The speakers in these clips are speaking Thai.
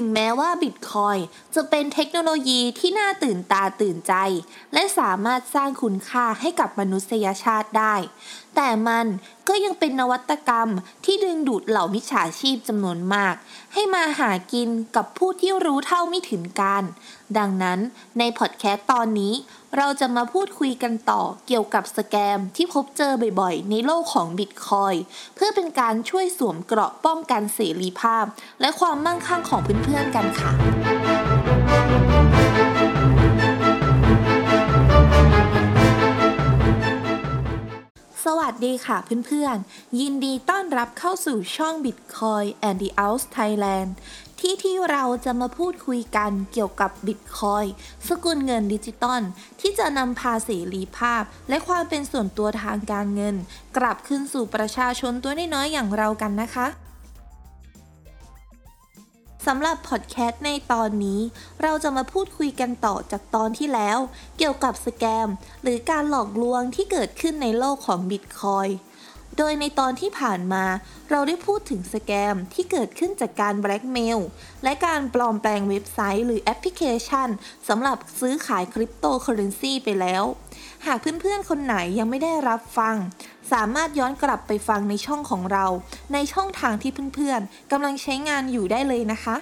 ถึงแม้ว่าบิตคอยจะเป็นเทคโนโลยีที่น่าตื่นตาตื่นใจ และสามารถสร้างคุณค่าให้กับมนุษยชาติได้ แต่มัน ก็ยังเป็นนวัตกรรมที่ดึงดูดเหล่ามิจฉาชีพจำนวนมาก ให้มาหากินกับผู้ที่รู้เท่าไม่ถึงการ ดังนั้นในพอดแคสต์ตอนนี้ เราจะมาพูดคุยกันต่อเกี่ยวกับสแกมที่พบเจอบ่อยๆ ในโลกของบิตคอยเพื่อเป็นการช่วยสวมเกราะป้องกันเสรีภาพ และความมั่งคั่งของเพื่อนๆกันค่ะ วัสดีค่ะเพื่อนๆ ยินดีต้อนรับเข้าสู่ช่อง Bitcoin and the Out Thailand ที่ที่เราจะมาพูดคุยกันเกี่ยวกับ Bitcoin สกุลเงินดิจิตอลที่จะนำพาเสรีภาพ และความเป็นส่วนตัวทางการเงิน กลับคืนสู่ประชาชนตัวน้อยๆอย่างเรากันนะคะ สำหรับพอดแคสต์ในตอนนี้ เราจะมาพูดคุยกันต่อจากตอนที่แล้ว เกี่ยวกับสแกม หรือการหลอกลวงที่เกิดขึ้นในโลกของบิตคอย โดยในตอนที่ผ่านมา เราได้พูดถึงสแกมที่เกิดขึ้นจากการแบล็กเมลและการปลอมแปลงเว็บไซต์หรือแอปพลิเคชันสำหรับซื้อขายคริปโตเคอเรนซีไปแล้ว หากเพื่อนๆ คนไหนยังไม่ได้รับฟัง สามารถย้อนกลับไปฟังในช่องของเรา ในช่องทางที่เพื่อนๆกำลังใช้งานอยู่ได้เลยนะคะ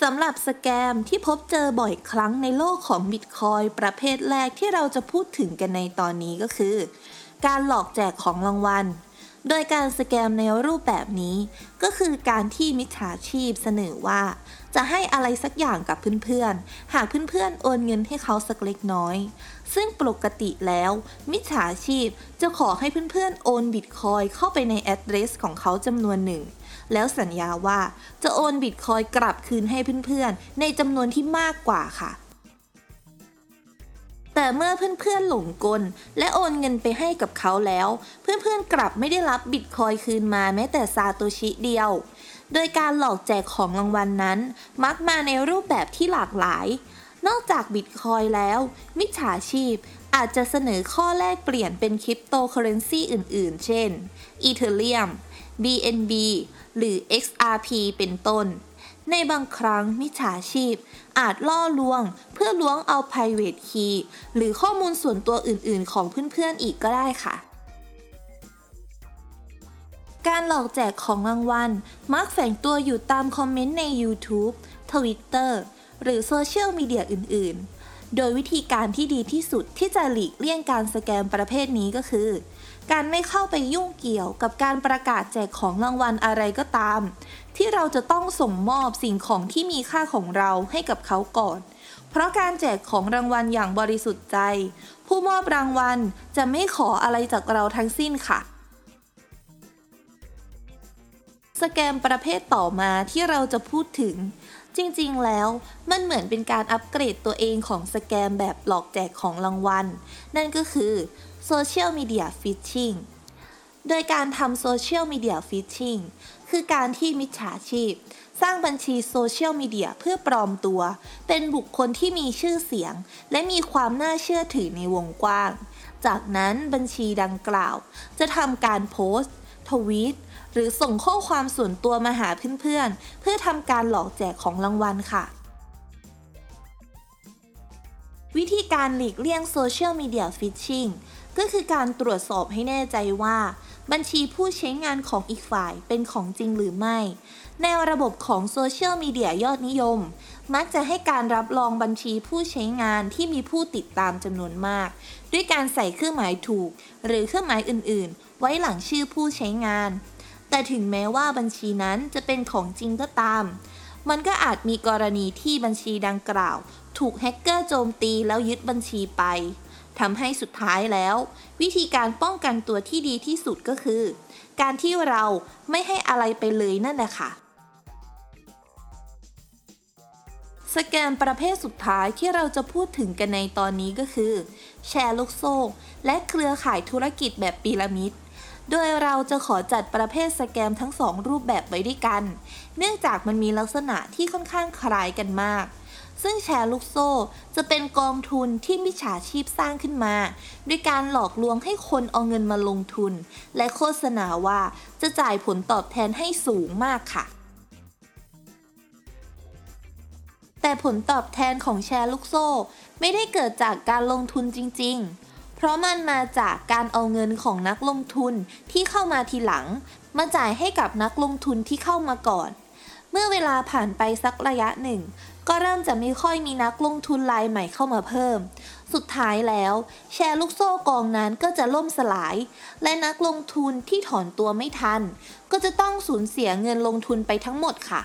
สำหรับ scam ที่พบเจอบ่อยครั้งในโลกของบิตคอยน์ประเภทแรกที่เราจะพูดถึงกันในตอนนี้ก็คือ การหลอกแจกของรางวัล โดยการ scam ในรูปแบบนี้ ก็คือการที่มิจฉาชีพเสนอว่า จะให้อะไรสักอย่างกับเพื่อนๆ หากเพื่อนๆ โอนเงินให้เขาสักเล็กน้อย ซึ่งปกติแล้ว มิจฉาชีพจะขอให้เพื่อนๆ โอนบิตคอยเข้าไปในแอดเดรสของเขาจำนวนหนึ่ง แล้วสัญญาว่าจะโอนบิตคอยกลับคืนให้เพื่อนๆ ในจำนวนที่มากกว่าค่ะ แต่เมื่อเพื่อนๆหลงกล และโอนเงินไปให้กับเขาแล้ว เพื่อนๆกลับไม่ได้รับบิตคอยคืนมาแม้แต่ซาโตชิเดียว โดยการหลอกแจกของรางวัลนนั้น มักมาในรูปแบบที่หลากหลาย นอกจากบิตคอยแล้ว มิจฉาชีพอาจจะเสนอข้อแลกเปลี่ยนเป็นคริปโตเคอเรนซีอื่น ๆ เช่นอีเทเรียม BNB หรือ XRP เป็นต้น ในบางครั้งมิจฉาชีพ อาจล่อลวงเพื่อล้วงเอา private key หรือข้อมูลส่วนตัวอื่นๆ ของเพื่อนๆอีกก็ได้ค่ะการหลอกแจกของรางวัล มักแฝงตัวอยู่ตามคอมเมนต์ใน YouTube Twitter หรือโซเชียลมีเดียอื่นๆ โดยวิธีการที่ดีที่สุดที่จะหลีกเลี่ยงการสแกมประเภทนี้ก็คือ การไม่เข้าไปยุ่งเกี่ยวกับการประกาศแจกของรางวัลอะไรก็ตาม ที่เราจะต้องส่งมอบสิ่งของที่มีค่าของเราให้กับเขาก่อน เพราะการแจกของรางวัลอย่างบริสุทธิ์ใจ ผู้มอบรางวัลจะไม่ขออะไรจากเราทั้งสิ้นค่ะสแกมประเภทต่อมาที่เราจะพูดถึง จริงๆ แล้วมันเหมือนเป็นการอัปเกรดตัวเองของสแกมแบบหลอกแจกของรางวัล นั่นก็คือโซเชียลมีเดียฟิชชิงโดยการทำโซเชียลมีเดียฟิชชิงคือการที่มิจฉาชีพ สร้างบัญชีโซเชียลมีเดียเพื่อปลอมตัว เป็นบุคคลที่มีชื่อเสียง และมีความน่าเชื่อถือในวงกว้าง จากนั้นบัญชีดังกล่าว จะทำการโพสต์ ทวีต หรือส่งข้อความส่วนตัวมาหาเพื่อนๆเพื่อทำการหลอกแจกของรางวัลค่ะ วิธีการหลีกเลี่ยงโซเชียลมีเดียฟิชชิงก็คือการตรวจสอบให้แน่ใจว่า บัญชีผู้ใช้งานของอีกฝ่ายเป็นของจริงหรือไม่ในระบบของโซเชียลมีเดียยอดนิยม มักจะให้การรับรองบัญชีผู้ใช้งานที่มีผู้ติดตามจำนวนมาก ด้วยการใส่เครื่องหมายถูก หรือเครื่องหมายอื่น ๆ ไว้หลังชื่อผู้ใช้งาน แต่ถึงแม้ว่าบัญชีนั้นจะเป็นของจริงก็ตาม มันก็อาจมีกรณีที่บัญชีดังกล่าว ถูกแฮกเกอร์โจมตีแล้วยึดบัญชีไปทำให้สุดท้ายแล้ว วิธีการป้องกันตัวที่ดีที่สุดก็คือ การที่เราไม่ให้อะไรไปเลยนั่นแหละค่ะ สแกมประเภทสุดท้ายที่เราจะพูดถึงกันในตอนนี้ก็คือ แชร์ลูกโซ่และเครือข่ายธุรกิจแบบพีระมิดโดยเราจะขอจัดประเภทสแกมทั้งสองรูปแบบไว้ด้วยกัน เนื่องจากมันมีลักษณะที่ค่อนข้างคล้ายกันมาก ซึ่งแชร์ลูกโซ่ จะเป็นกองทุนที่มิจฉาชีพสร้างขึ้นมา ด้วยการหลอกลวงให้คนเอาเงินมาลงทุน และโฆษณาว่าจะจ่ายผลตอบแทนให้สูงมากค่ะ แต่ผลตอบแทนของแชร์ลูกโซ่ ไม่ได้เกิดจากการลงทุนจริง ๆ เพราะมันมาจากการเอาเงินของนักลงทุนที่เข้ามาทีหลัง มาจ่ายให้กับนักลงทุนที่เข้ามาก่อน เมื่อเวลาผ่านไปสักระยะหนึ่ง ก็เริ่มจะไม่ค่อยมีนักลงทุนรายใหม่เข้ามาเพิ่ม สุดท้ายแล้ว แชร์ลูกโซ่กองนั้นก็จะล่มสลาย และนักลงทุนที่ถอนตัวไม่ทัน ก็จะต้องสูญเสียเงินลงทุนไปทั้งหมดค่ะ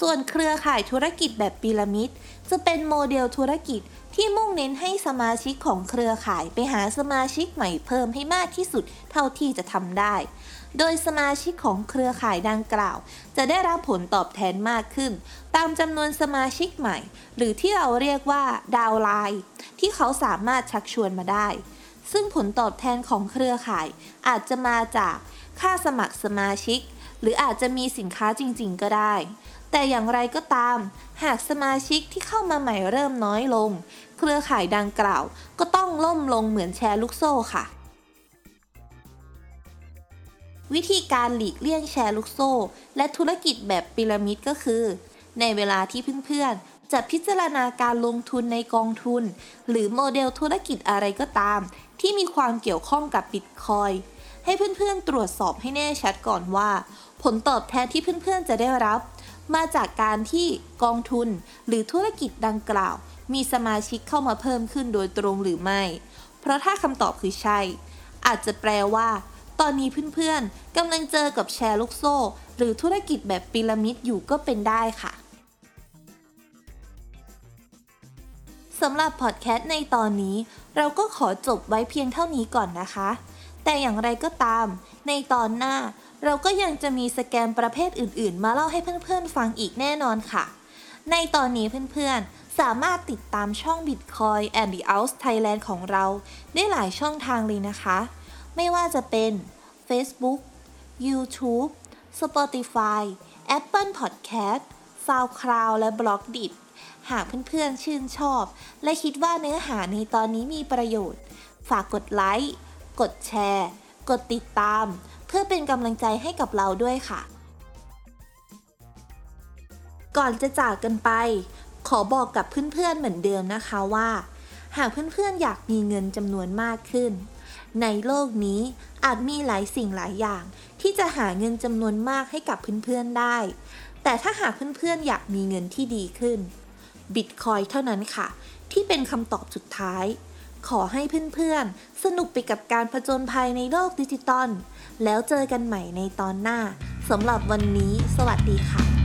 ส่วนเครือข่ายธุรกิจแบบพีระมิด จะเป็นโมเดลธุรกิจที่มุ่งเน้นให้สมาชิกของเครือข่ายไปหาสมาชิกใหม่เพิ่มให้มากที่สุดเท่าที่จะทำได้ โดยสมาชิกของเครือข่ายดังกล่าว จะได้รับผลตอบแทนมากขึ้น ตามจำนวนสมาชิกใหม่ หรือที่เราเรียกว่าดาวไลน์ที่เขาสามารถชักชวนมาได้ ซึ่งผลตอบแทนของเครือข่าย อาจจะมาจากค่าสมัครสมาชิก หรืออาจจะมีสินค้าจริง ๆ ก็ได้ แต่อย่างไรก็ตาม หากสมาชิกที่เข้ามาใหม่เริ่มน้อยลง เครือข่ายดังกล่าว ก็ต้องล่มลงเหมือนแชร์ลูกโซ่ค่ะ วิธีการหลีกเลี่ยงแชร์ลูกโซ่ และธุรกิจแบบพีระมิดก็คือ ในเวลาที่เพื่อนๆ จะพิจารณาการลงทุนในกองทุน หรือโมเดลธุรกิจอะไรก็ตาม ที่มีความเกี่ยวข้องกับบิตคอยให้เพื่อนๆ ตรวจสอบให้แน่ชัดก่อนว่า ผลตอบแทนที่เพื่อนๆ จะได้รับ มาจากการที่กองทุนหรือธุรกิจดังกล่าว มีสมาชิกเข้ามาเพิ่มขึ้นโดยตรงหรือไม่ เพราะถ้าคำตอบคือใช่ อาจจะแปลว่า ตอนนี้เพื่อนๆกำลังเจอกับแชร์ลูกโซ่ หรือธุรกิจแบบพีระมิดอยู่ก็เป็นได้ค่ะสำหรับพอดแคสต์ในตอนนี้ เราก็ขอจบไว้เพียงเท่านี้ก่อนนะคะ แต่อย่างไรก็ตาม ในตอนหน้า เราก็ยังจะมีสแกมประเภทอื่นๆ มาเล่าให้เพื่อนๆฟังอีกแน่นอนค่ะ ในตอนนี้เพื่อนๆ สามารถติดตามช่อง Bitcoin and the Out Thailand ของเรา ได้หลายช่องทางเลยนะคะ ไม่ว่าจะเป็น Facebook YouTube Spotify Apple Podcast SoundCloud และ b l o g d i t หากเพื่อนๆชื่นชอบ และคิดว่าเนื้อหาในตอนนี้มีประโยชน์ ฝากกดไลค์ กดแชร์ กดติดตาม เพื่อเป็นกำลังใจให้กับเราด้วยค่ะ ก่อนจะจากกันไป ขอบอกกับเพื่อนๆเหมือนเดิมนะคะว่า หากเพื่อนๆอยากมีเงินจำนวนมากขึ้น ในโลกนี้อาจมีหลายสิ่งหลายอย่าง ที่จะหาเงินจำนวนมากให้กับเพื่อนๆได้ แต่ถ้าหากเพื่อนๆอยากมีเงินที่ดีขึ้นบิตคอยเท่านั้นค่ะ ที่เป็นคำตอบสุดท้าย ขอให้เพื่อนๆ สนุกไปกับการผจญภัยในโลกดิจิตอลแล้วเจอกันใหม่ในตอนหน้าสำหรับวันนี้ สวัสดีค่ะ